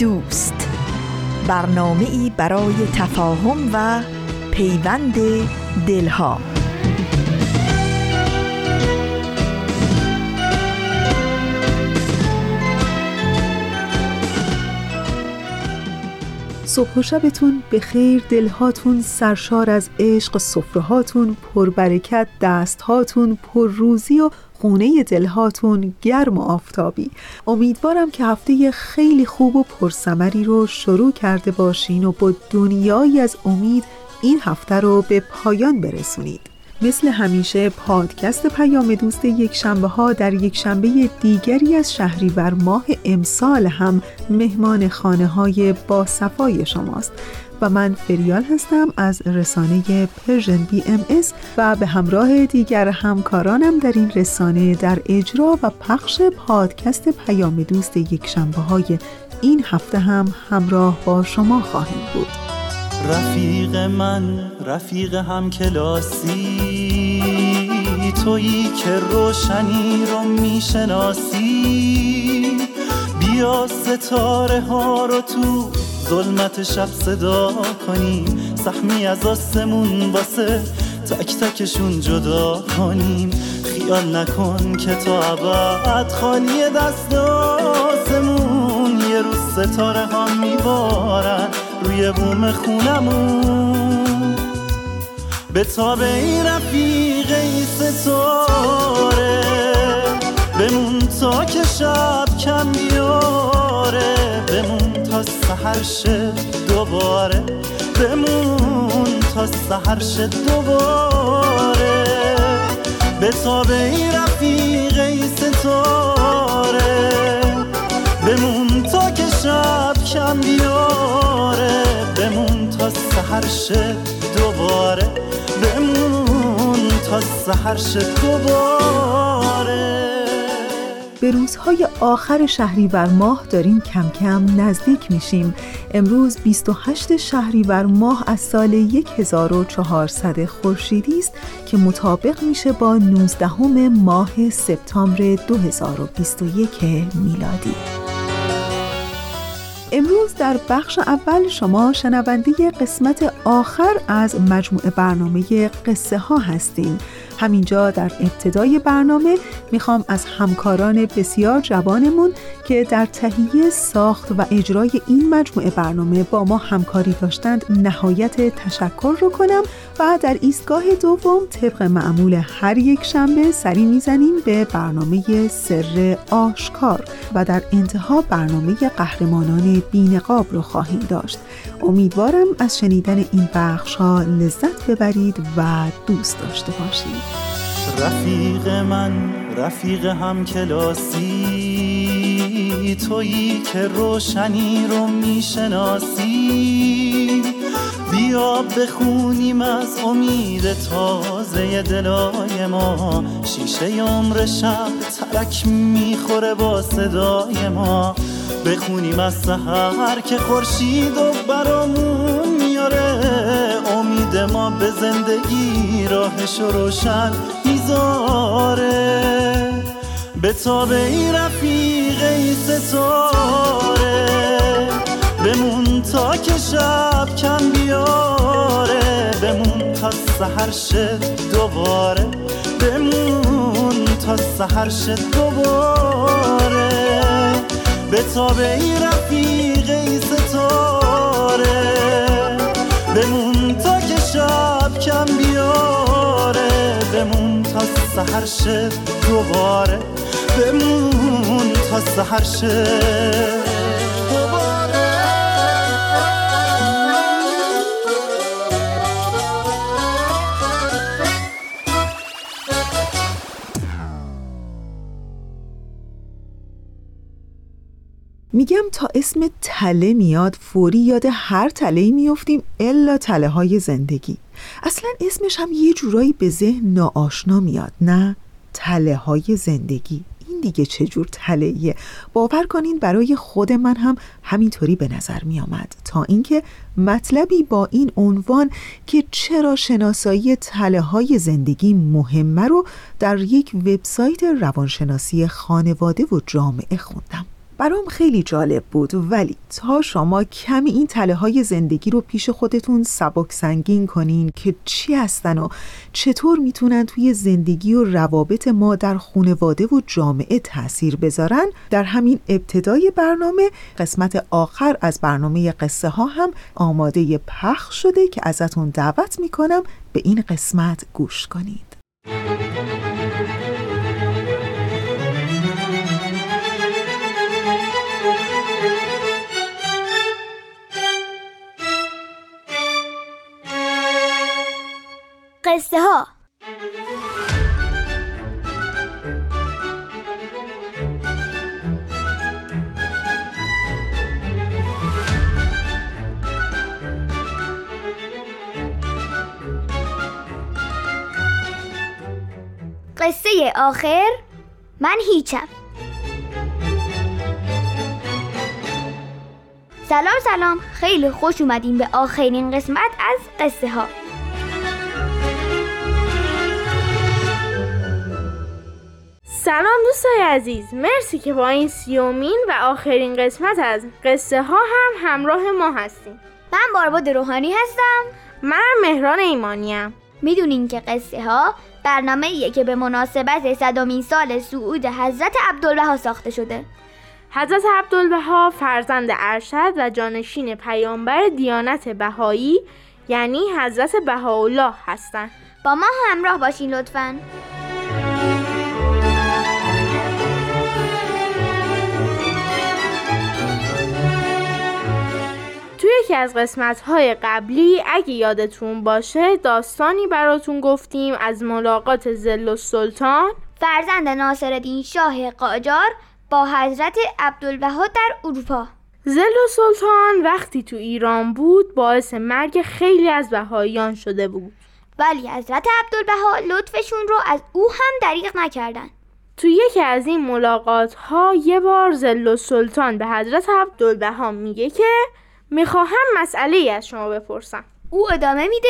دوست. برنامه ای برای تفاهم و پیوند دلها. صبح و شبتون به خیر دلهاتون سرشار از عشق صفرهاتون پربرکت دستهاتون پر روزی و خونه دلهاتون گرم و آفتابی. امیدوارم که هفته خیلی خوب و پرسمری رو شروع کرده باشین و با دنیایی از امید این هفته رو به پایان برسونید. مثل همیشه پادکست پیام دوست یک شنبه ها در یک شنبه دیگری از بهر ماه امسال هم مهمان خانه های با صفای شماست. و من فریال هستم از رسانه Persian BMS و به همراه دیگر همکارانم در این رسانه در اجرا و پخش پادکست پیام دوست یک شنبه های این هفته هم همراه با شما خواهیم بود. رفیق من رفیق هم کلاسی تویی که روشنی رو می‌شناسی. بیا ستاره ها رو تو ظلمت شب صدا کنیم سهمی از آسمون واسه تک تکشون جدا کنیم خیال نکن که تا ابد خالی دست آسمون. یه روز ستاره ها میبارن روی بوم خونمون. به تاب این رفیق ای ستاره بمون تا که شب کم تا سهر شه دوباره. بمون تا سهر شه دوباره. به تاب این رفیق ای ستاره. بمون تا که شب کم بیاره. بمون تا سهر شه دوباره. بمون تا سهر شه دوباره. به روزهای آخر شهریور ماه داریم کم کم نزدیک میشیم. امروز 28 شهریور ماه از سال 1400 خورشیدی است که مطابق میشه با 19 ماه سپتامبر 2021 میلادی. امروز در بخش اول شما شنونده قسمت آخر از مجموعه برنامه قصه ها هستیم. همینجا در ابتدای برنامه می‌خوام از همکاران بسیار جوانمون که در تهیه ساخت و اجرای این مجموعه برنامه با ما همکاری داشتند نهایت تشکر رو کنم. در ایستگاه دوم طبق معمول هر یک شنبه سری می‌زنیم به برنامه سر آشکار و در انتها برنامه قهرمانان بینقاب رو خواهیم داشت. امیدوارم از شنیدن این بخش ها لذت ببرید و دوست داشته باشید. رفیق من رفیق هم کلاسی تویی که روشنی رو می‌شناسی. بیا بخونیم از امید تازه دلای ما. شیشه عمر شب ترک می‌خوره با صدای ما. بخونیم از سهر که خورشید و برامون میاره. امید ما به زندگی راهش روشن می‌ذاره. به تاب ای رفیق ای ستاره. بمون که شب کم بیاره. بمون تا سهر شد دوباره. بمون تا سهر شد دوباره. به تاب ای رفیق ای ستاره. بمون تا که شب کم بیاره. بمون تا سهر شد دوباره. بمون تا سهر شد میگم تا اسم تله میاد فوری یاد هر تله میفتیم الا تله های زندگی. اصلا اسمش هم یه جورایی به ذهن ناآشنا میاد نه تله های زندگی. این دیگه چجور تله باور کنین برای خود من هم همینطوری به نظر می آمد تا اینکه مطلبی با این عنوان که چرا شناسایی تله های زندگی مهمه رو در یک وبسایت روانشناسی خانواده و جامعه خوندم. برام خیلی جالب بود ولی تا شما کمی این تله های زندگی رو پیش خودتون سبک سنگین کنین که چی هستن و چطور می‌تونن توی زندگی و روابط ما در خانواده و جامعه تاثیر بذارن. در همین ابتدای برنامه قسمت آخر از برنامه قصه ها هم آماده پخش شده که ازتون دعوت می‌کنم به این قسمت گوش کنید. قصه ها قصه آخر من هیچم. سلام سلام. خیلی خوش اومدیم به آخرین قسمت از قصه ها سلام دوستای عزیز مرسی که با این سیومین و آخرین قسمت از قصه ها هم همراه ما هستیم. من بارباد روحانی هستم. منم مهران ایمانیم. می‌دونین که قصه ها برنامه ایه که به مناسبت صدامین سال سعود حضرت عبدالبها ساخته شده. حضرت عبدالبها فرزند ارشد و جانشین پیامبر دیانت بهایی یعنی حضرت بهاءالله هستند با ما همراه باشین لطفاً. یکی از قسمت های قبلی اگه یادتون باشه داستانی براتون گفتیم از ملاقات زل و سلطان. فرزند ناصرالدین شاه قاجار با حضرت عبدالبها در اروپا. زل و سلطان وقتی تو ایران بود باعث مرگ خیلی از بهاییان شده بود. ولی حضرت عبدالبها لطفشون رو از او هم دریغ نکردن. تو یکی از این ملاقات ها یه بار زل و سلطان به حضرت عبدالبها میگه که می‌خواهم مسئله از شما بپرسم. او ادامه میده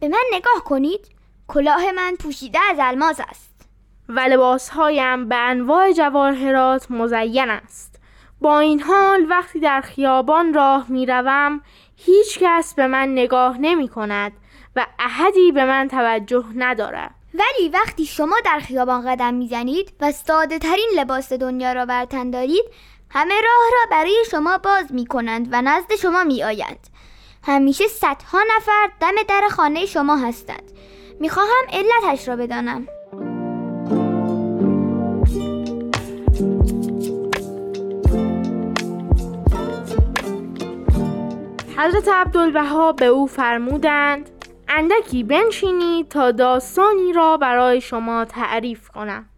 به من نگاه کنید کلاه من پوشیده از الماس است. و لباسهایم به انواع جواهرات مزین است. با این حال وقتی در خیابان راه می‌روم هیچ کس به من نگاه نمی کند و احدی به من توجه ندارد. ولی وقتی شما در خیابان قدم می‌زنید و ساده ترین لباس دنیا را بر تن دارید همه راه را برای شما باز می کنند و نزد شما می آیند همیشه صدها نفر دم در خانه شما هستند. می‌خواهم علتش را بدانم. حضرت عبدالبها به او فرمودند اندکی بنشینید تا داستانی را برای شما تعریف کنم.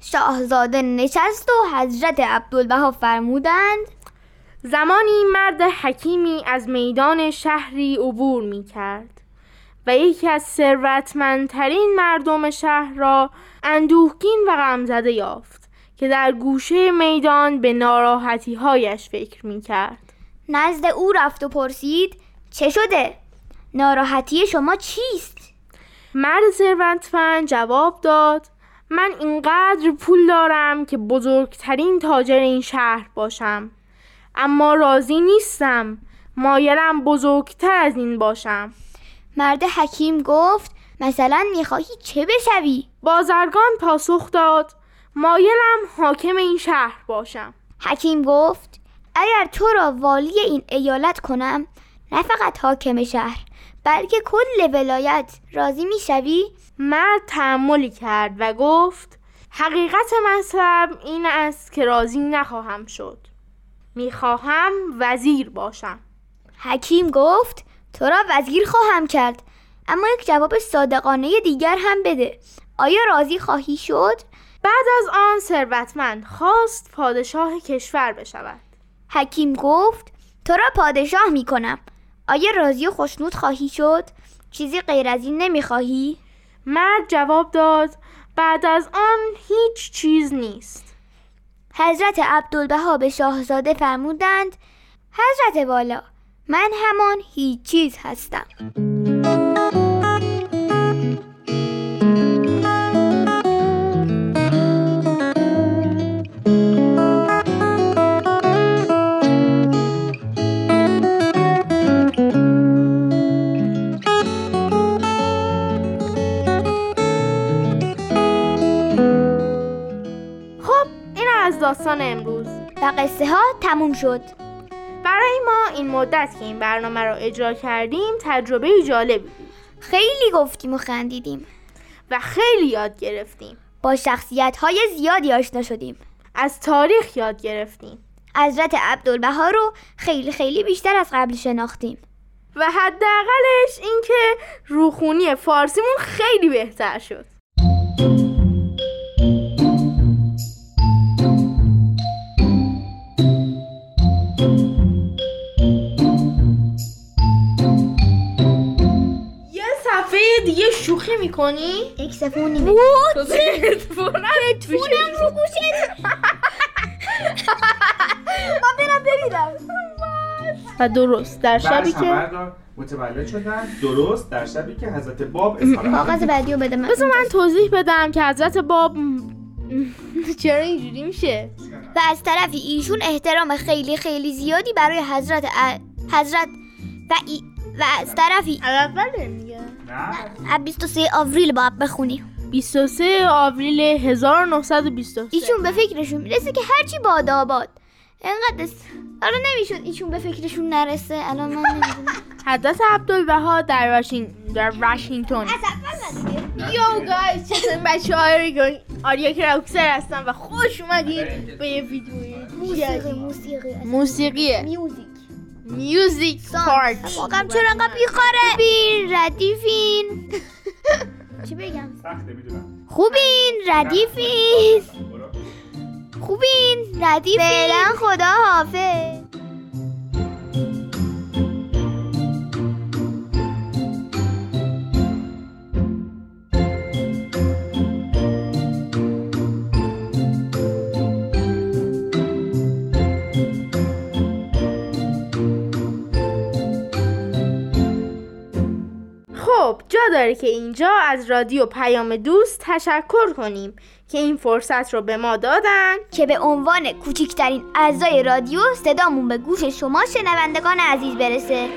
شاهزاده نشست و حضرت عبدالبها فرمودند زمانی مرد حکیمی از میدان شهری عبور می کرد و یکی از ثروتمندترین مردم شهر را اندوهگین و غمزده یافت که در گوشه میدان به ناراحتی هایش فکر می کرد نزد او رفت و پرسید چه شده؟ ناراحتی شما چیست؟ مرد ثروتمند جواب داد من اینقدر پول دارم که بزرگترین تاجر این شهر باشم اما راضی نیستم مایلم بزرگتر از این باشم مرد حکیم گفت مثلا می‌خواهی چه بشوی؟ بازرگان پاسخ داد مایلم حاکم این شهر باشم حکیم گفت اگر تو را والی این ایالت کنم نه فقط حاکم شهر بلکه کل ولایت راضی می‌شوی؟ مرد تحملی کرد و گفت حقیقت مطلب این است که راضی نخواهم شد می‌خواهم وزیر باشم حکیم گفت تو را وزیر خواهم کرد اما یک جواب صادقانه دیگر هم بده آیا راضی خواهی شد؟ بعد از آن ثروتمند خواست پادشاه کشور بشود حکیم گفت تو را پادشاه می کنم آیا راضی و خوشنود خواهی شد؟ چیزی غیر از این نمی خواهی؟ مرد جواب داد بعد از آن هیچ چیز نیست. حضرت عبدالبها به شاهزاده فرمودند حضرت والا من همان هیچ چیز هستم. قصه ها تموم شد. برای ما این مدت که این برنامه رو اجرا کردیم تجربه جالبی بود. خیلی گفتیم و خندیدیم. و خیلی یاد گرفتیم. با شخصیت های زیادی آشنا شدیم. از تاریخ یاد گرفتیم. حضرت عبدالبها رو خیلی خیلی بیشتر از قبل شناختیم. و حداقلش اینکه روخونی فارسیمون خیلی بهتر شد. شوخی می‌کنی؟ اکسفون هدفونم رو گوشت من برم ببینم. و درست در شبی که متولد شدن. درست در شبی که حضرت باب کاغذ بعدی رو بده من بذار من توضیح بدم که حضرت باب چرا اینجوری میشه؟ و از طرفی ایشون احترام خیلی خیلی زیادی برای حضرت ا- حضرت و, ای و از طرفی 23 آوریل باید بخونی. 23 آوریل 1923 ایشون به فکرشون می‌رسه که هرچی باد آباد. انقدر است حالا نمی‌شد ایشون به فکرشون نرسه. الان من نمی‌دونم. حضرت عبدالبها در واشین در واشنگتن. یو گایز چطور بچه های آریا کراکسر هستم و خوش اومدید به یه ویدیوی موسیقی موسیقی. موسیقیه. میوزیک میوزیک پارت واقعا چرا انقدر بیخاره بین ردیفین چی بگم سخته می‌دونم. خوبین ردیفین خوبین ردیفین فعلا خدا حافظ داره که اینجا از رادیو پیام دوست تشکر کنیم که این فرصت رو به ما دادن. که به عنوان کوچکترین اعضای رادیو صدامون به گوش شما شنوندگان عزیز برسه.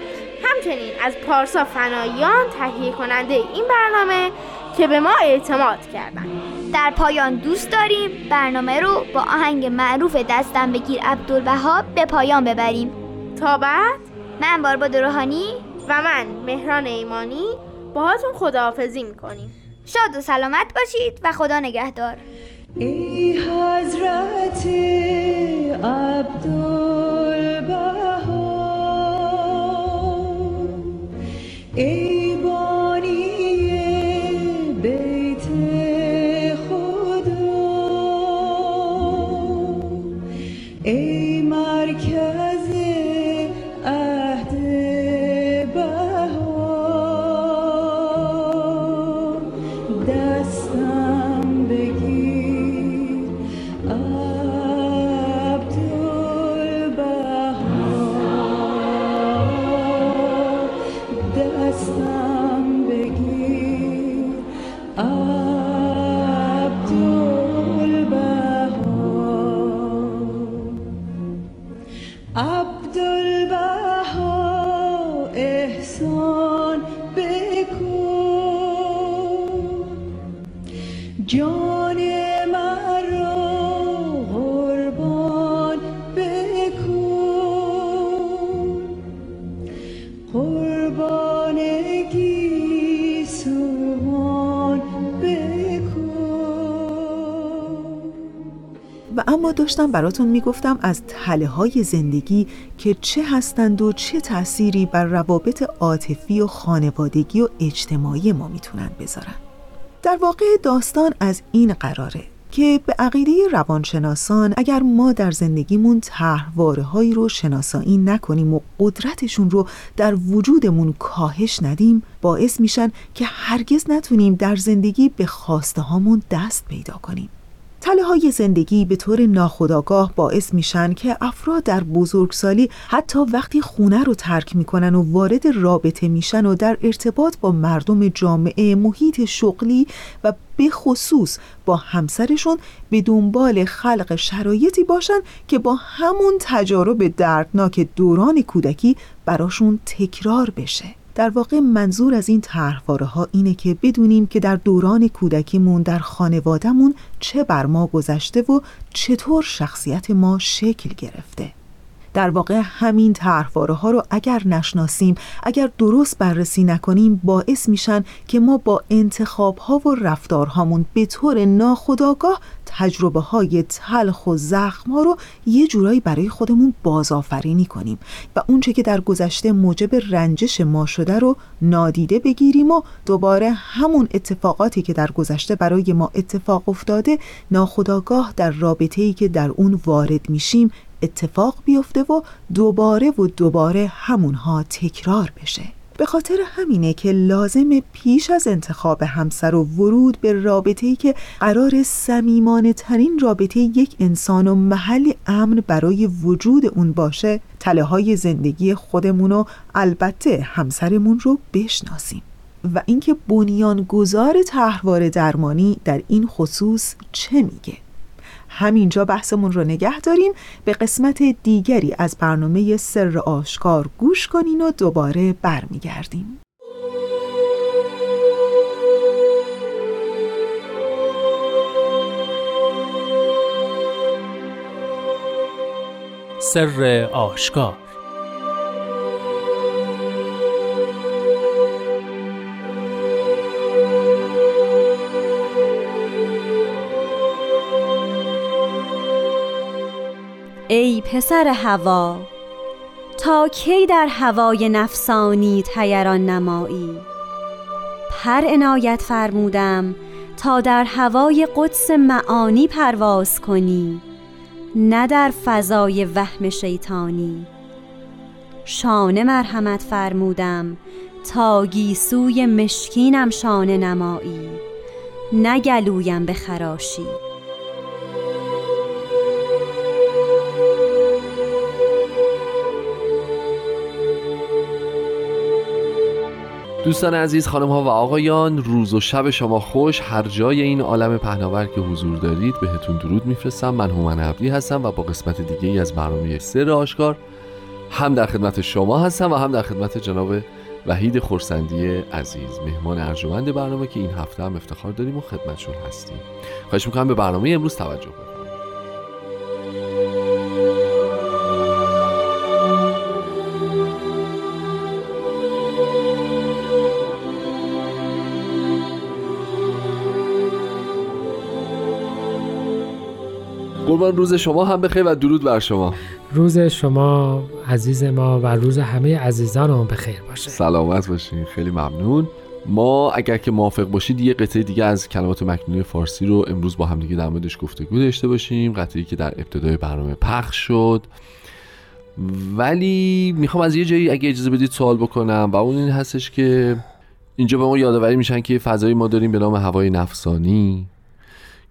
همچنین از پارسا فناییان تهیه کننده این برنامه که به ما اعتماد کردن. در پایان دوست داریم. برنامه رو با آهنگ معروف دستم بگیر عبدالبها به پایان ببریم. تا بعد من بارباد روحانی و من مهران ایمانی باهاتون خداحافظی می‌کنیم. شاد و سلامت باشید و خدا نگهدار. ای حضرت عبدالبها ای بانی داشتم براتون می‌گفتم از تله های زندگی که چه هستند و چه تأثیری بر روابط عاطفی و خانوادگی و اجتماعی ما می‌تونن بذارن. در واقع داستان از این قراره که به عقیده روانشناسان اگر ما در زندگیمون طرحواره هایی رو شناسایی نکنیم و قدرتشون رو در وجودمون کاهش ندیم باعث میشن که هرگز نتونیم در زندگی به خواسته هامون دست پیدا کنیم. تله های زندگی به طور ناخودآگاه باعث میشن که افراد در بزرگسالی حتی وقتی خونه رو ترک می‌کنن و وارد رابطه میشن و در ارتباط با مردم جامعه محیط شغلی و به خصوص با همسرشون به دنبال خلق شرایطی باشن که با همون تجارب دردناک دوران کودکی براشون تکرار بشه. در واقع منظور از این طرحواره ها اینه که بدونیم که در دوران کودکیمون در خانوادهمون چه بر ما گذشته و چطور شخصیت ما شکل گرفته. در واقع همین طرحواره ها رو اگر نشناسیم اگر درست بررسی نکنیم باعث میشن که ما با انتخاب ها و رفتارهامون به طور ناخودآگاه تجربه های تلخ و زخم ها رو یه جورایی برای خودمون بازآفرینی کنیم و اونچه که در گذشته موجب رنجش ما شده رو نادیده بگیریم و دوباره همون اتفاقاتی که در گذشته برای ما اتفاق افتاده ناخودآگاه در رابطه ای که در اون وارد میشیم اتفاق بیفته و دوباره و دوباره همونها تکرار بشه. به خاطر همینه که لازم پیش از انتخاب همسر و ورود به رابطه ای که قرار سمیمانه ترین رابطه یک انسان و محل امن برای وجود اون باشه تله های زندگی خودمون و البته همسرمون رو بشناسیم. و اینکه بنیانگذار تحوار درمانی در این خصوص چه میگه؟ همینجا بحثمون رو نگه داریم. به قسمت دیگری از برنامه سر آشکار گوش کنین و دوباره برمیگردیم. سر آشکار پسر هوا تا کی در هوای نفسانی تیران نمایی؟ پر عنایت فرمودم تا در هوای قدس معانی پرواز کنی نه در فضای وهم شیطانی. شانه مرحمت فرمودم تا گیسوی مشکینم شانه نمایی نگلویم به خراشی. دوستان عزیز خانم ها و آقایان روز و شب شما خوش. هر جای این عالم پهناور که حضور دارید بهتون درود میفرستم. من هومن عبدی هستم و با قسمت دیگه ای از برنامه سر آشکار هم در خدمت شما هستم و هم در خدمت جناب وحید خورسندی عزیز مهمان ارجمند برنامه که این هفته هم افتخار داریم و خدمتشون هستیم. خواهش می‌کنم به برنامه امروز توجه کنید. قربان روز شما هم بخیر و درود بر شما. روز شما عزیز ما و روز همه عزیزانمون بخیر باشه. سلامت باشین خیلی ممنون. ما اگر که موافق باشید یه قطعه دیگه از کلمات مکنونی فارسی رو امروز با هم دیگه در موردش گفتگو داشته باشیم. قطعی که در ابتدای برنامه پخش شد. ولی می‌خوام از یه جایی اگه اجازه بدید سوال بکنم و اون این هستش که اینجا به ما یادآوری میشن که فضایی ما داریم به نام هوای نفسانی.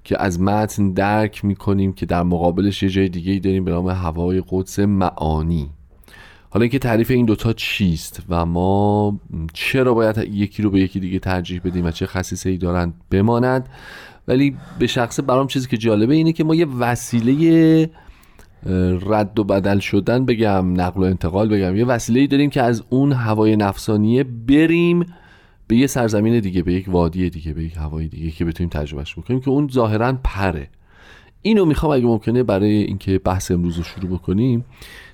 که از متن درک می‌کنیم که در مقابلش یه جای دیگه داریم به نام هوای قدس معانی. حالا اینکه تعریف این دوتا چیست و ما چرا باید یکی رو به یکی دیگه ترجیح بدیم و چه خصیصه ای دارن بماند ولی به شخص برام چیزی که جالبه اینه که ما یه وسیله رد و بدل شدن بگم نقل و انتقال بگم یه وسیله ای داریم که از اون هوای نفسانیه بریم به یه سرزمین دیگه به یک وادی دیگه به یک هوای دیگه که بتونیم تجربهش بکنیم که اون ظاهرا پره. اینو می‌خوام اگه ممکنه برای اینکه بحث امروز رو شروع بکنیم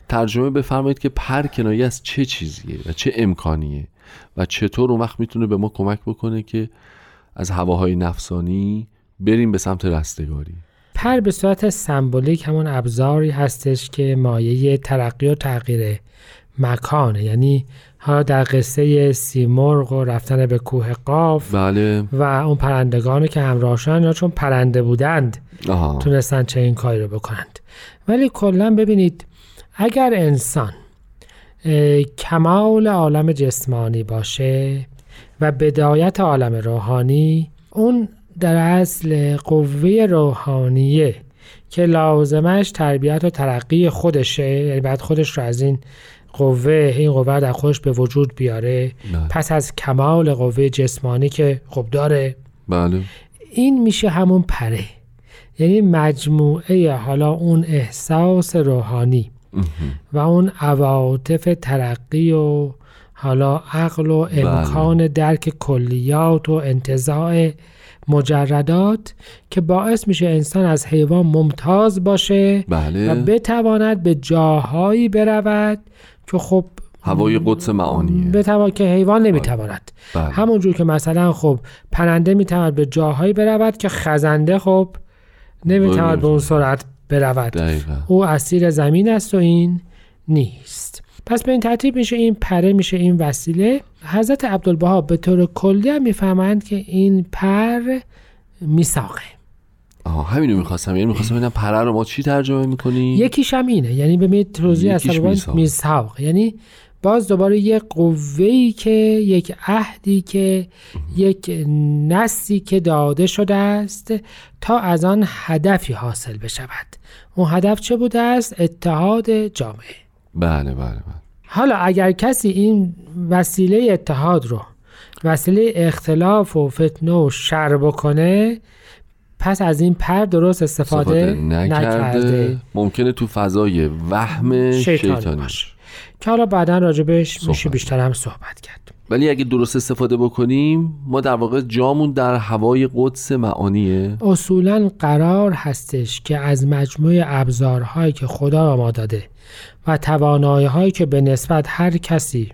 ترجمه بفرمایید که پر کنایه از چه چیزیه و چه امکانیه و چطور اون وقت می‌تونه به ما کمک بکنه که از هواهای نفسانی بریم به سمت رستگاری. پر به صورت سمبولیک همون ابزاری هستش که مایه ترقی و تغییره مکانه. یعنی حالا در قصه سیمرغ و رفتن به کوه قاف بله. و اون پرندگانی که همراهشان یا چون پرنده بودند آها. تونستن چه این کاری رو بکنند. ولی کلا ببینید اگر انسان کمال عالم جسمانی باشه و بدایت عالم روحانی اون در اصل قوه روحانیه که لازمش تربیت و ترقی خودشه یعنی بعد خودش رو از این قوه این قوه در خودش به وجود بیاره. بله. پس از کمال قوه جسمانی که خب داره. بله. این میشه همون پره. یعنی مجموعه حالا اون احساس روحانی. و اون عواطف ترقی و حالا عقل و امکان درک کلیات و انتزاع مجردات که باعث میشه انسان از حیوان ممتاز باشه و بله بتواند به جاهایی برود که خب هوای قدس معانیه. بتواند که حیوان نمی‌تواند. بله. همونجور که مثلا خب پرنده می‌تواند به جاهایی برود که خزنده خب نمی‌تواند به اون سرعت برود. دقیقا. او اسیر زمین است و این نیست. پس به این ترتیب میشه این پره میشه این وسیله. حضرت عبدالبها به طور کلی هم می‌فهمند که این پر میساقه آها همینو می‌خواستم. یعنی می‌خواستم ببینم پره رو ما چی ترجمه می‌کنیم؟ یکیش هم اینه. یعنی ببینید توضیح میثاق. میثاق یعنی باز دوباره یک قوه‌ای که یک عهدی که یک نسلی که داده شده است تا از آن هدفی حاصل بشود. اون هدف چه بوده است؟ اتحاد جامعه. بله بله بله. حالا اگر کسی این وسیله اتحاد رو وسیله اختلاف و فتنه و شر بکنه پس از این پر درست استفاده, استفاده نکرده. ممکنه تو فضای وهم شیطانی باشه. که حالا بعدا راجبش میشه بیشتر هم صحبت کرد. ولی اگه درست استفاده بکنیم ما در واقع جامون در هوای قدس معانیه. اصولا قرار هستش که از مجموع ابزارهایی که خدا به ما داده و توانایی هایی که به نسبت هر کسی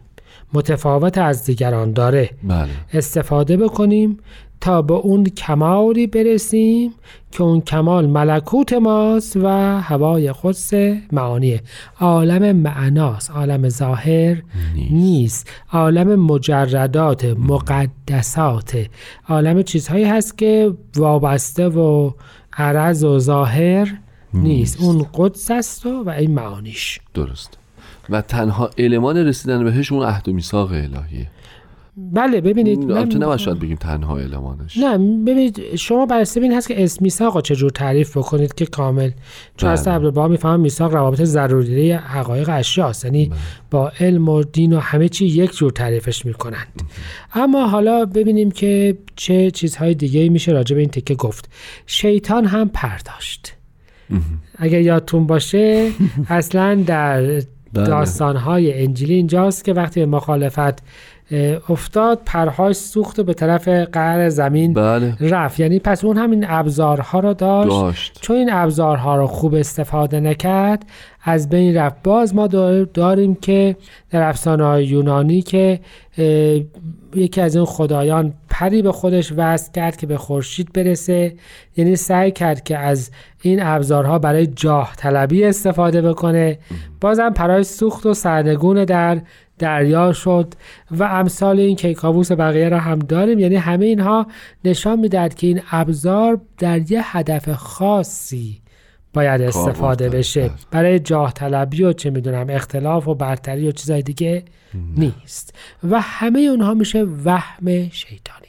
متفاوت از دیگران داره بله. استفاده بکنیم تا به اون کمالی برسیم که اون کمال ملکوت ماست و هوای قدس معانیه. عالم معناست عالم ظاهر نیست. نیست. عالم مجردات مقدسات. عالم چیزهایی هست که وابسته و عرض و ظاهر نیست, نیست. اون قدس است و, و این معانیش. درست. و تنها المان رسیدن بهش اون عهد و میثاق الهیه. بله ببینید من- البته نباید شاید بگیم تنها المانش نه ببینید شما بسته این هست که اسم میثاق چجور تعریف بکنید که کامل چون بله. از عبدالبها میفهم میثاق روابط ضروری حقایق اشیاست یعنی بله. با علم و دین و همه چی یک جور تعریفش می‌کنند اما حالا ببینیم که چه چیزهای دیگه میشه راجع به این تکه گفت شیطان هم پرداشت اگر یادتون باشه اصلا در بله. داستانهای انجیلی اینجاست که وقتی به مخالفت افتاد پرهاش سوخت و به طرف قعر زمین بله. رفت. یعنی پس اون همین ابزارها رو داشت. داشت. چون این ابزارها رو خوب استفاده نکرد از بین رفت. باز ما دار- داریم که در افسانه های یونانی که یکی از این خدایان پری به خودش وصل کرد که به خورشید برسه. یعنی سعی کرد که از این ابزارها برای جاه طلبی استفاده بکنه. بازم پرای سوخت و سرنگون در دریا شد و امثال این کیکاووس بقیه را هم داریم. یعنی همه اینها نشان می‌دهد که این ابزار در یه هدف خاصی باید استفاده. بشه. بله. برای جاه طلبی و چه می‌دونم اختلاف و برتری و چیزای دیگه نیست. و همه اونها میشه وهم شیطانی.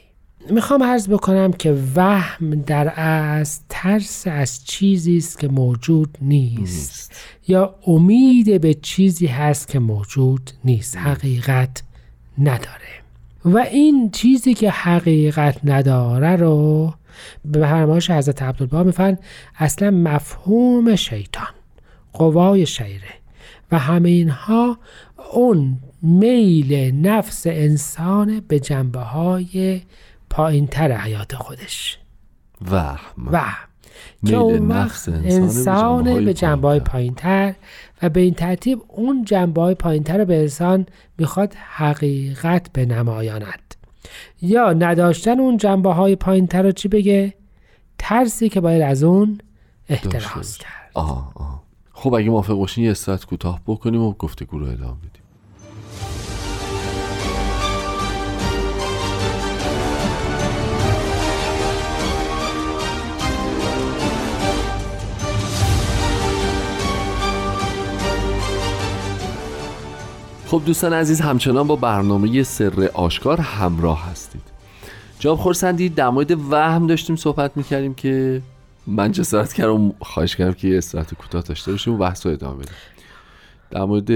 می‌خوام عرض بکنم که وهم در از ترس از چیزی است که موجود نیست. نیست. یا امید به چیزی هست که موجود نیست. حقیقت نداره. و این چیزی که حقیقت نداره رو به فرمایش حضرت عبدالبها میفن اصلا مفهوم شیطان قوای شیره. و همه اینها اون میل نفس انسان به جنبه های پایین تر حیات خودش. وهم. و میل که اون وقت انسان به به جنبه های پایین‌تر. پایین تر و به این ترتیب اون جنبه های پایین تر رو به انسان می‌خواد حقیقت به نمایاند. یا نداشتن اون جنبه های پایین تر رو چی بگه؟ ترسی که باید از اون احتراز کرد. آه آه. خب اگه موافق باشین یه استراحت کوتاه بکنیم و گفتگو رو ادامه بدیم. خب دوستان عزیز همچنان با برنامه سر آشکار همراه هستید. جواب خورسندی در مورد وهم داشتیم صحبت می‌کردیم که من جسارت کردم؟ خواهش کردم که یه استراحت کوتاه داشته باشیم و بحث رو ادامه بدیم. در مورد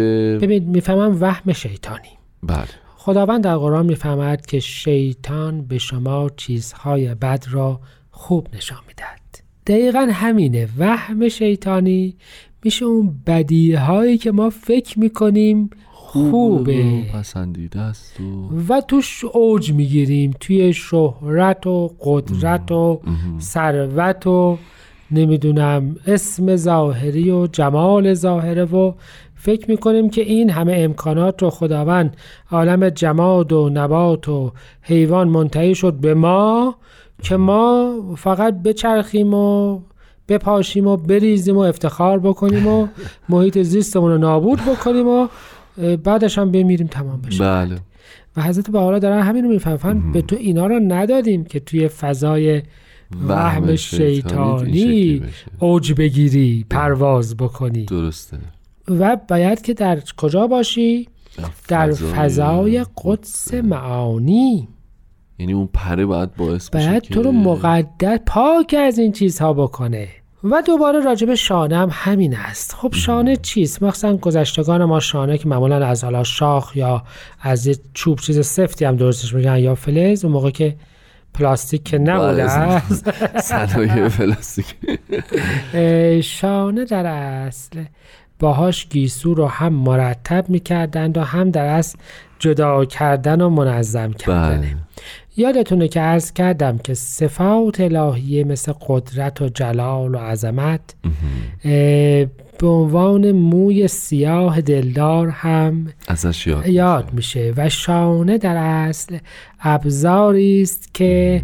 ببین می‌فهمم وهم شیطانی. بله. خداوند در قرآن می‌فهمد که شیطان به شما چیزهای بد را خوب نشان می‌دهد. دقیقا همینه. وهم شیطانی میشه اون بدی هایی که ما فکر می‌کنیم خوبه. و پسندیده است و و توش اوج می‌گیریم. توی شهرت و قدرت و ثروت و نمی‌دونم اسم ظاهری و جمال ظاهره و فکر می‌کنیم که این همه امکانات رو خداوند عالم جماد و نبات و حیوان منتهی شد به ما که ما فقط بچرخیم و بپاشیم و بریزیم و افتخار بکنیم و محیط زیستمون رو نابود بکنیم و بعدش هم بمیریم تمام بشه. بله. و حضرت بهاءالله دارن همین رو می‌فهمن. به تو اینا رو ندادیم که توی فضای وهم شیطانی. اوج بگیری پرواز بکنی. درسته. و باید که در کجا باشی؟ در فضای قدس معانی. یعنی اون پره باید باعث بشه باید تو رو مقدس پاک از این چیزها بکنه. و دوباره راجب شانه هم همین است. خب شانه چیست؟ مخصوصا گذشتگان ما شانه که معمولا از حالا شاخ یا از یه چوب چیز سفتی هم درستش میگن یا فلز اون موقع که پلاستیک که نبوده. است. صنایع پلاستیک. شانه در اصل باهاش گیسو رو هم مرتب می‌کردند و هم در اصل جدا کردن و منظم کردن. بله. یادتونه که عرض کردم که صفات الهیه مثل قدرت و جلال و عظمت به عنوان موی سیاه دلدار هم ازش یاد یاد میشه و شانه در اصل ابزاری است که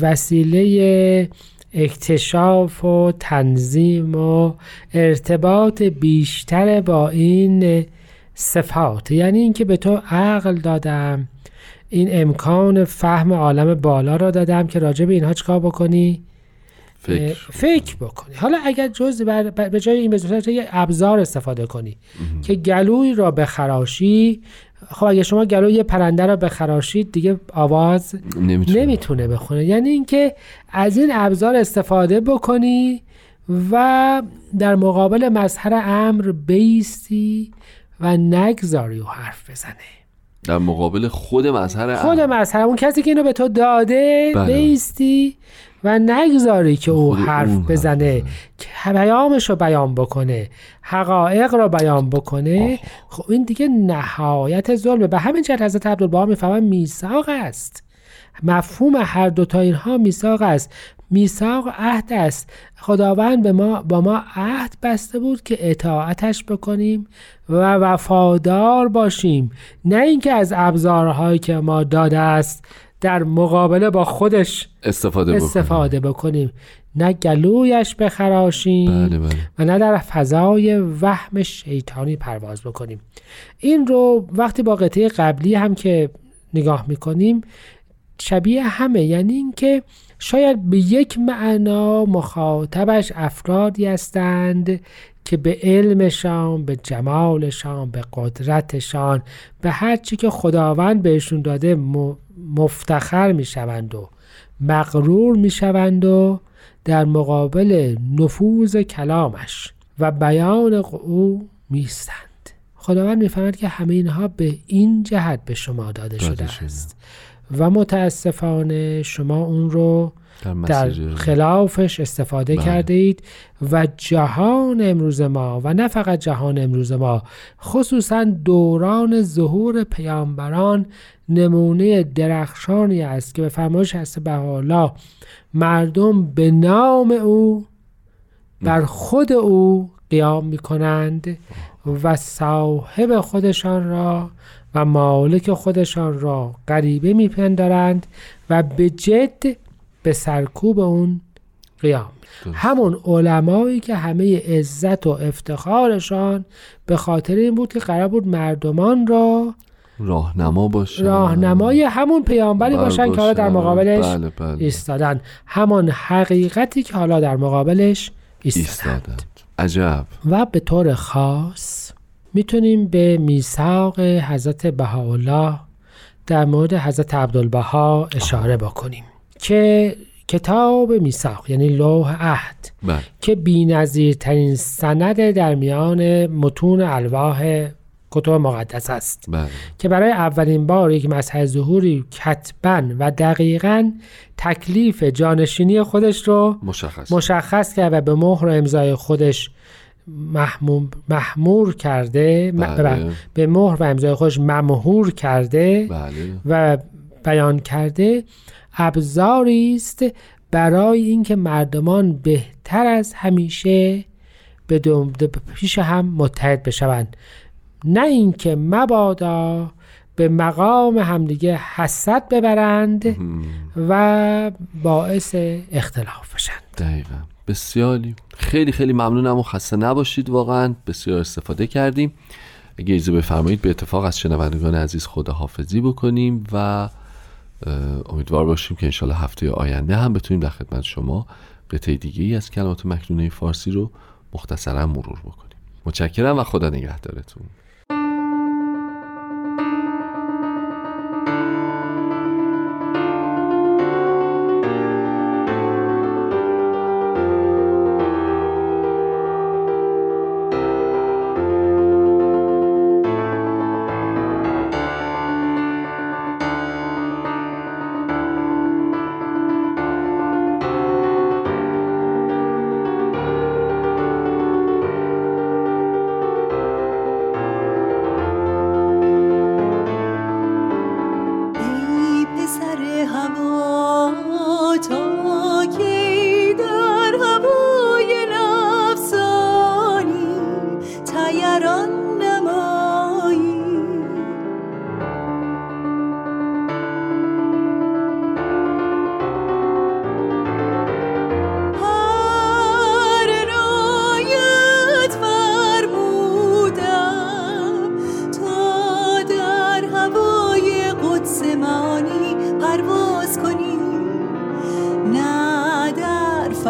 وسیله اکتشاف و تنظیم و ارتباط بیشتر با این صفات یعنی اینکه به تو عقل دادم. این امکان فهم عالم بالا را دادم که راجع به اینها چیکار بکنی؟ فکر. فکر بکنی. حالا اگر جز بر به جای این به یه ابزار استفاده کنی که گلوی را بخراشی خب اگه شما گلوی یه پرنده را بخراشید دیگه آواز نمی‌تونه. نمی‌تونه بخونه. یعنی اینکه از این ابزار استفاده بکنی و در مقابل مظهر امر بیستی و نگذاری و حرف بزنه در مقابل خود مظهر خود. مظهر اون کسی که اینو به تو داده بله. بیستی و نگذاری که او حرف بزنه. که پیامش رو بیان بکنه حقایق رو بیان بکنه خب این دیگه نهایت ظلمه به همین جهت حضرت عبدالبها می‌فهمن میثاق است. مفهوم هر دوتا اینها میثاق است. میثاق عهد است. خداوند به ما با ما عهد بسته بود که اطاعتش بکنیم و وفادار باشیم. نه اینکه از ابزارهایی که ما داده است در مقابله با خودش استفاده استفاده بکنیم. نه گلویش بخراشیم بله بله. و نه در فضای وهم شیطانی پرواز بکنیم. این رو وقتی با قطعه قبلی هم که نگاه می‌کنیم شبیه همه. یعنی اینکه شاید به یک معنا مخاطبش افرادی هستند که به علمشان به جمالشان به قدرتشان به هر چی که خداوند بهشون داده مفتخر می‌شوند و مغرور می‌شوند و در مقابل نفوذ کلامش و بیان او میستند خداوند می‌فهمد که همه اینها به این جهت به شما داده شده. است و متاسفانه شما اون رو در در خلافش استفاده بله. کرده اید و جهان امروز ما و نه فقط جهان امروز ما خصوصا دوران ظهور پیامبران نمونه درخشانی است که به فرمایش هست بهاءالله مردم به نام او بر خود او قیام می کنند و صاحب خودشان را و مالک خودشان را غریبه میپندارند و به جد به سرکوب اون قیام. همون علمایی که همه عزت و افتخارشان به خاطر این بود که قرار بود مردمان را راهنما باشه راهنمای همون پیامبری بله باشن که حالا در. مقابلش بله بله. ایستادن. همان حقیقتی که حالا در مقابلش ایستادند. ایستادن عجب. و به طور خاص می‌تونیم به میثاق حضرت بهاءالله در مورد حضرت عبدالبها اشاره بکنیم. که کتاب میثاق یعنی لوح عهد بله. که بی‌نظیرترین سند در میان متون الواح کتب مقدس است. بله. که برای اولین بار یک مسح ظهوری کتبا و دقیقا تکلیف جانشینی خودش رو مشخص. مشخص کرد و به مهر و امضای خودش محموم محمور کرده بله. به مهر و امضای خودش ممهور کرده بله. و بیان کرده. ابزاری است برای اینکه مردمان بهتر از همیشه به پیش هم متحد بشوند. نه اینکه مبادا به مقام همدیگه حسد ببرند و باعث اختلاف بشند. دقیقا. بسیاری. خیلی خیلی ممنونم و خسته نباشید واقعا. بسیار استفاده کردیم. اگه اجازه بفرمایید به اتفاق از شنوندگان عزیز خداحافظی بکنیم و امیدوار باشیم که انشالله هفته آینده هم بتونیم در خدمت شما قطعه دیگه ای از کلمات مکنونه فارسی رو مختصرا مرور بکنیم. متشکرم و خدا نگهدارتون.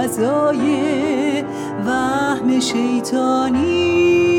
فضای وهم شیطانی.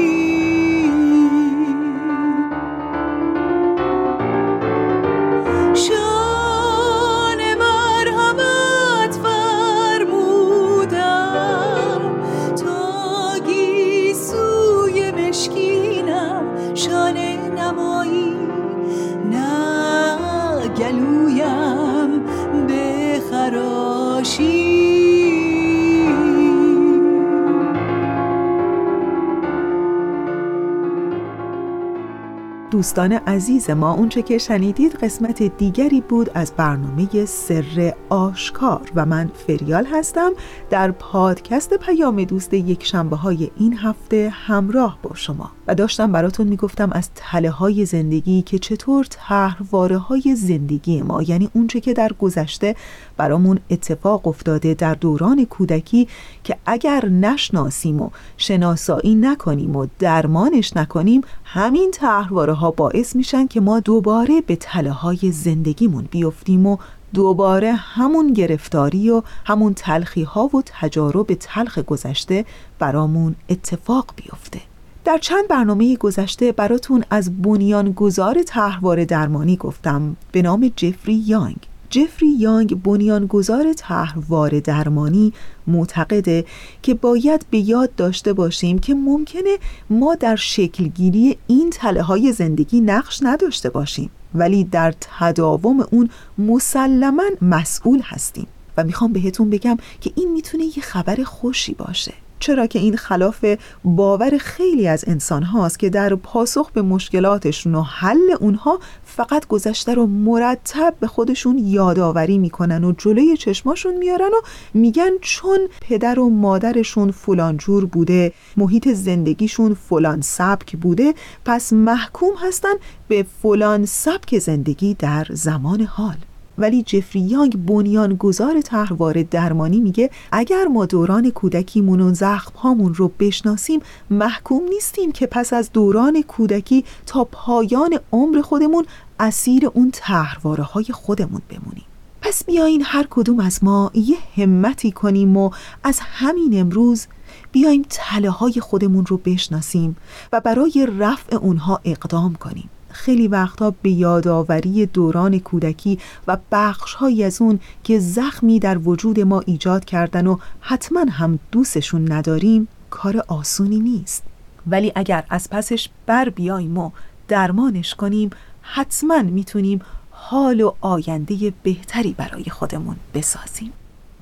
دوستان عزیز ما اونچه که شنیدید قسمت دیگری بود از برنامه سر آشکار و من فریال هستم در پادکست پیام دوست یک شنبه های این هفته همراه با شما و داشتم براتون می‌گفتم از تله های زندگی که چطور تحرواره های زندگی ما یعنی اونچه که در گذشته برامون اتفاق افتاده در دوران کودکی که اگر نشناسیم و شناسایی نکنیم و درمانش نکنیم همین تحرواره ها باعث میشن که ما دوباره به تله های زندگیمون بیفتیم و دوباره همون گرفتاری و همون تلخی ها و تجارب تلخ گذشته برامون اتفاق بیفته. در چند برنامه گذشته براتون از بنیانگذار تحوار درمانی گفتم به نام جفری یانگ. جفری یانگ بنیانگذار تحوار درمانی معتقده که باید به یاد داشته باشیم که ممکنه ما در شکلگیری این تله های زندگی نقش نداشته باشیم ولی در تداوم اون مسلما مسئول هستیم. و می‌خوام بهتون بگم که این می‌تونه یه خبر خوشی باشه. چرا که این خلاف باور خیلی از انسان هاست که در پاسخ به مشکلاتشون و حل اونها فقط گذشته رو مرتب به خودشون یادآوری می‌کنن و جلوی چشماشون میارن و میگن چون پدر و مادرشون فلان جور بوده محیط زندگیشون فلان سبک بوده پس محکوم هستن به فلان سبک زندگی در زمان حال. ولی جفری یانگ بنیانگذار تحوار درمانی میگه اگر ما دوران کودکیمون و زخمهامون رو بشناسیم محکوم نیستیم که پس از دوران کودکی تا پایان عمر خودمون اسیر اون تحرواره های خودمون بمونیم. پس بیاین هر کدوم از ما یه همتی کنیم و از همین امروز بیایم تله های خودمون رو بشناسیم و برای رفع اونها اقدام کنیم. خیلی وقتا به یادآوری دوران کودکی و بخشهایی از اون که زخمی در وجود ما ایجاد کردن و حتما هم دوستشون نداریم کار آسونی نیست. ولی اگر از پسش بر بیایم و درمانش کنیم حتما می‌تونیم حال و آینده بهتری برای خودمون بسازیم.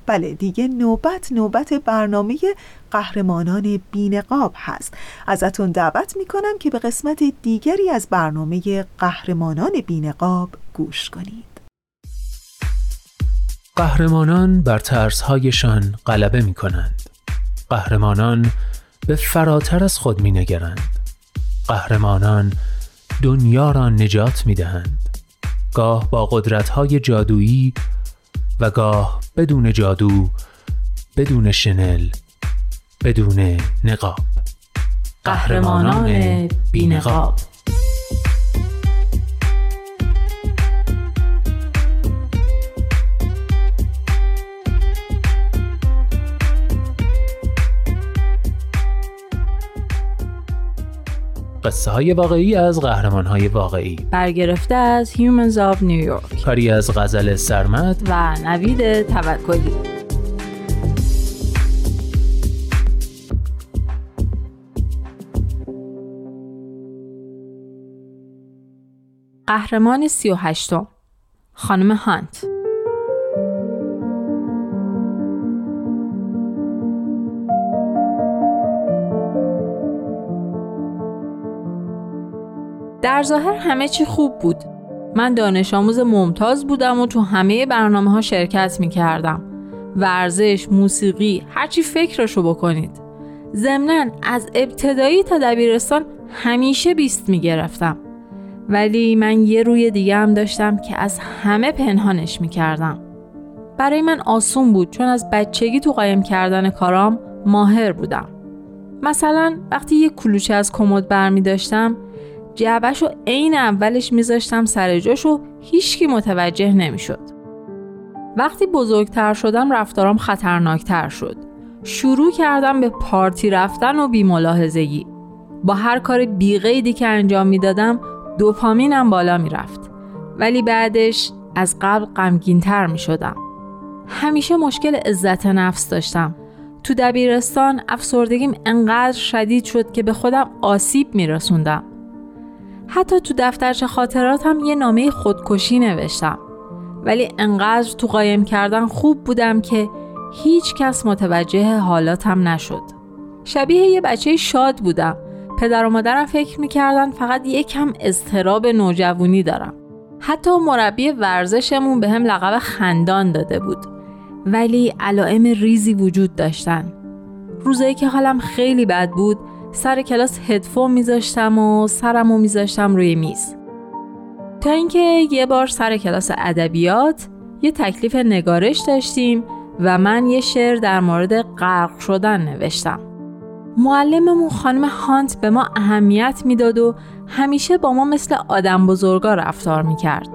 بله دیگه نوبت نوبت برنامه قهرمانان بینقاب هست ازتون دعوت می‌کنم که به قسمت دیگری از برنامه قهرمانان بینقاب گوش کنید قهرمانان بر ترسهایشان غلبه می کنند. قهرمانان به فراتر از خود می نگرند. قهرمانان دنیا را نجات می دهند. گاه با قدرت‌های جادویی و گاه بدون جادو بدون شنل بدون نقاب. قهرمانان بینقاب قصه های واقعی از قهرمان های واقعی. برگرفته از Humans of New York. کاری از غزل سرمت و نوید توکلی. قهرمان سی و هشتم. خانم هانت. در ظاهر همه چی خوب بود. من دانش آموز ممتاز بودم و تو همه برنامه ها شرکت می کردم. ورزش، موسیقی، هرچی فکرشو بکنید. ضمنا از ابتدایی تا دبیرستان همیشه بیست می گرفتم. ولی من یه روی دیگه هم داشتم که از همه پنهانش می کردم. برای من آسون بود چون از بچگی تو قایم کردن کارام ماهر بودم. مثلا وقتی یه کلوچه از کمد برمی داشتم جعبش رو عین اولش میذاشتم سر جاش و هیچکی متوجه نمی‌شد. وقتی بزرگتر شدم رفتارام خطرناکتر شد. شروع کردم به پارتی رفتن و بیملاحظگی. با هر کار بیقیدی که انجام می‌دادم دوپامینم بالا می‌رفت. ولی بعدش از قبل غمگینتر می شدم. همیشه مشکل عزت نفس داشتم. تو دبیرستان افسردگیم انقدر شدید شد که به خودم آسیب می رسوندم. حتی تو دفترچه خاطراتم یه نامه خودکشی نوشتم. ولی انقدر تو قایم کردن خوب بودم که هیچ کس متوجه حالاتم نشد. شبیه یه بچه شاد بودم. پدر و مادرم فکر می‌کردن فقط یکم اضطراب نوجوانی دارم. حتی مربی ورزشمون به هم لقب خندان داده بود. ولی علائم ریزی وجود داشتن. روزایی که حالم خیلی بد بود سر کلاس هدفون میذاشتم و سرمو میذاشتم روی میز. تا اینکه یه بار سر کلاس ادبیات یه تکلیف نگارش داشتیم و من یه شعر در مورد غرق شدن نوشتم. معلممون خانم هانت به ما اهمیت می‌داد و همیشه با ما مثل آدم بزرگا رفتار می‌کرد.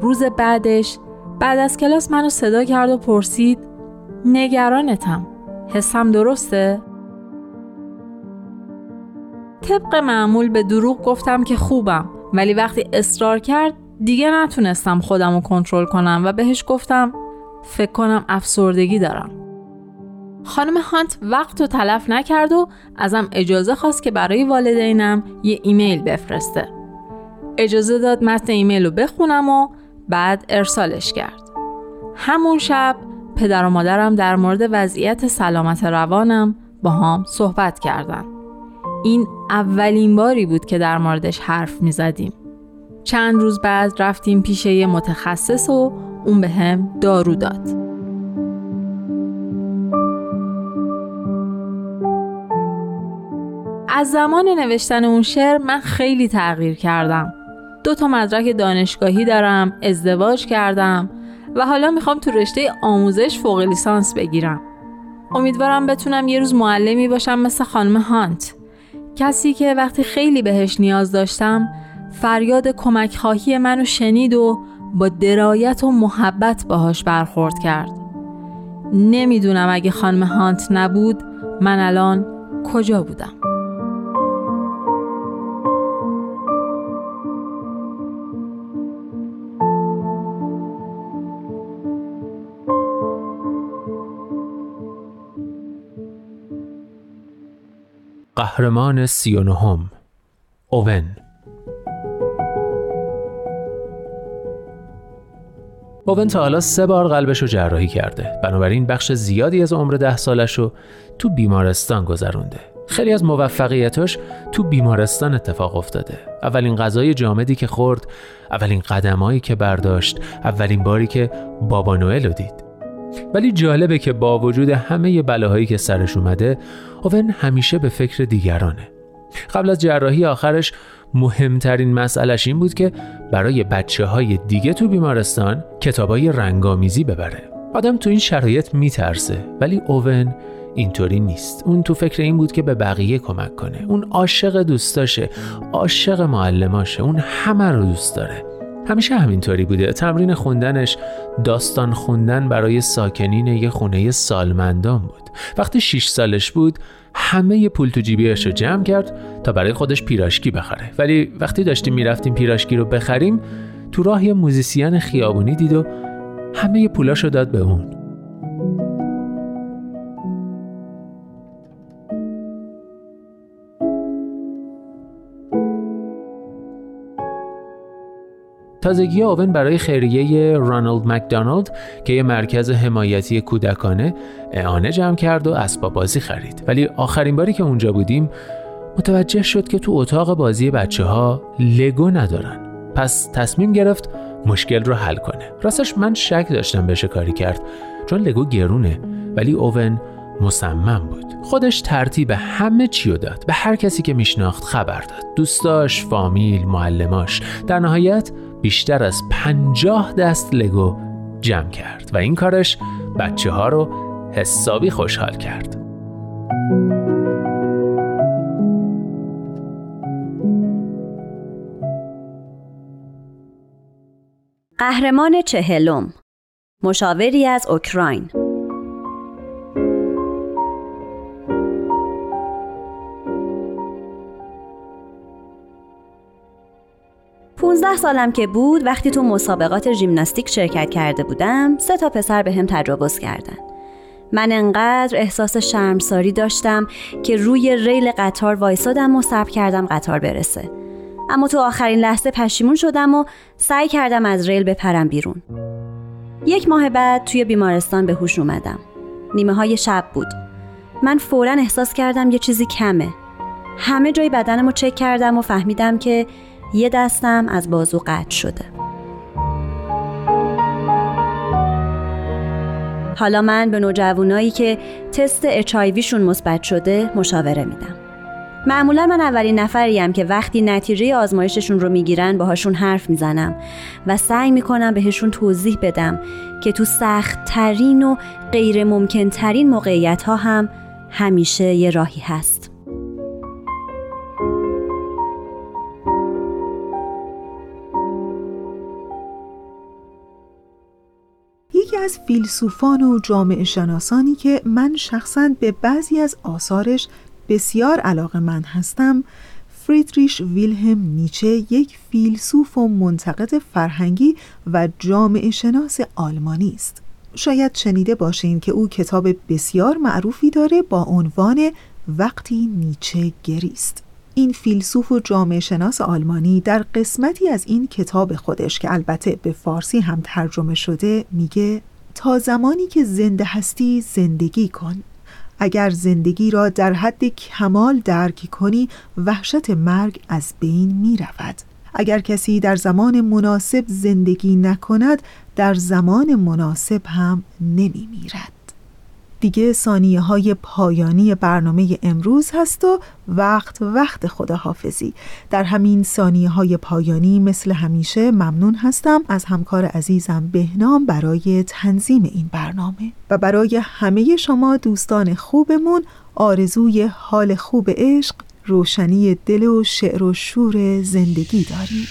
روز بعدش بعد از کلاس منو صدا کرد و پرسید نگرانتم حسم درسته؟ طبق معمول به دروغ گفتم که خوبم. ولی وقتی اصرار کرد دیگه نتونستم خودم رو کنترل کنم و بهش گفتم فکر کنم افسردگی دارم. خانم هانت وقت رو تلف نکرد و ازم اجازه خواست که برای والدینم یه ایمیل بفرسته. اجازه داد متن ایمیل رو بخونم و بعد ارسالش کرد. همون شب پدر و مادرم در مورد وضعیت سلامت روانم با هم صحبت کردند. این اولین باری بود که در موردش حرف می زدیم. چند روز بعد رفتیم پیش یه متخصص و اون به هم دارو داد. از زمان نوشتن اون شعر من خیلی تغییر کردم. دو تا مدرک دانشگاهی دارم، ازدواج کردم و حالا می‌خوام تو رشته آموزش فوق لیسانس بگیرم. امیدوارم بتونم یه روز معلمی باشم مثل خانم هانت. کسی که وقتی خیلی بهش نیاز داشتم فریاد کمک خواهی منو شنید و با درایت و محبت باهاش برخورد کرد. نمی‌دونم اگه خانم هانت نبود من الان کجا بودم؟ قهرمان سی و نهم اوون. اوون تا حالا سه بار قلبش رو جراحی کرده. بنابراین بخش زیادی از عمر ده سالش رو تو بیمارستان گذرونده. خیلی از موفقیتاش تو بیمارستان اتفاق افتاده. اولین غذای جامدی که خورد اولین قدمایی که برداشت اولین باری که بابا نوئل رو دید. ولی جالبه که با وجود همه بلاهایی که سرش اومده اوون همیشه به فکر دیگرانه. قبل از جراحی آخرش مهمترین مسئلش این بود که برای بچه های دیگه تو بیمارستان کتابای رنگامیزی ببره. آدم تو این شرایط میترسه ولی اوون اینطوری نیست. اون تو فکر این بود که به بقیه کمک کنه. اون عاشق دوستاشه عاشق معلماشه اون همه رو دوست داره. همیشه همینطوری بوده. تمرین خوندنش داستان خوندن برای ساکنین یه خونه سالمندان بود. وقتی 6 سالش بود همه پول تو جیبیش رو جمع کرد تا برای خودش پیراشکی بخره. ولی وقتی داشتیم می‌رفتیم پیراشکی رو بخریم تو راه یه موزیسین خیابونی دید و همه پولاشو داد به اون. تازگی اوون برای خیریه رانالد مکدونالد که یه مرکز حمایتی کودکانه اعانه جمع کرد و اسباب بازی خرید. ولی آخرین باری که اونجا بودیم متوجه شد که تو اتاق بازی بچه ها لگو ندارن. پس تصمیم گرفت مشکل رو حل کنه. راستش من شک داشتم بشه کاری کرد چون لگو گرونه ولی اوون مصمم بود. خودش ترتیب همه چی داد. به هر کسی که میشناخت خبر داد. دوستاش فامیل معلماش. در نهایت بیشتر از پنجاه دست لگو جمع کرد و این کارش بچه ها رو حسابی خوشحال کرد. قهرمان چهلم مشاوری از اوکراین. 15 سالم که بود وقتی تو مسابقات ژیمناستیک شرکت کرده بودم سه تا پسر به هم تجاوز کردن. من انقدر احساس شرمساری داشتم که روی ریل قطار وایسادم و صبر کردم قطار برسه. اما تو آخرین لحظه پشیمون شدم و سعی کردم از ریل بپرم بیرون. یک ماه بعد توی بیمارستان به هوش اومدم. نیمه های شب بود. من فورا احساس کردم یه چیزی کمه. همه جای بدنم رو چک کردم و فهمیدم که یه دستم از بازو قطع شده. حالا من به نوجوانایی که تست اچایویشون مثبت شده مشاوره میدم. معمولا من اولین نفریم که وقتی نتیجه آزمایششون رو می‌گیرن باهاشون حرف می‌زنم و سعی می‌کنم بهشون توضیح بدم که تو سخت ترین و غیر ممکن ترین موقعیت ها هم همیشه یه راهی هست. از فیلسوفان و جامعه شناسانی که من شخصا به بعضی از آثارش بسیار علاقه من هستم فریدریش ویلهم نیچه یک فیلسوف و منتقد فرهنگی و جامعه شناس آلمانی است. شاید شنیده باشین که او کتاب بسیار معروفی داره با عنوان وقتی نیچه گریست این فیلسوف و جامعه شناس آلمانی در قسمتی از این کتاب خودش که البته به فارسی هم ترجمه شده میگه تا زمانی که زنده هستی زندگی کن اگر زندگی را در حد کمال درک کنی وحشت مرگ از بین می رود. اگر کسی در زمان مناسب زندگی نکند در زمان مناسب هم نمی میرد. دیگه ثانیه های پایانی برنامه امروز هست و وقت وقت خداحافظی. در همین ثانیه های پایانی مثل همیشه ممنون هستم از همکار عزیزم بهنام برای تنظیم این برنامه. و برای همه شما دوستان خوبمون آرزوی حال خوب عشق روشنی دل و شعر و شور زندگی داریم.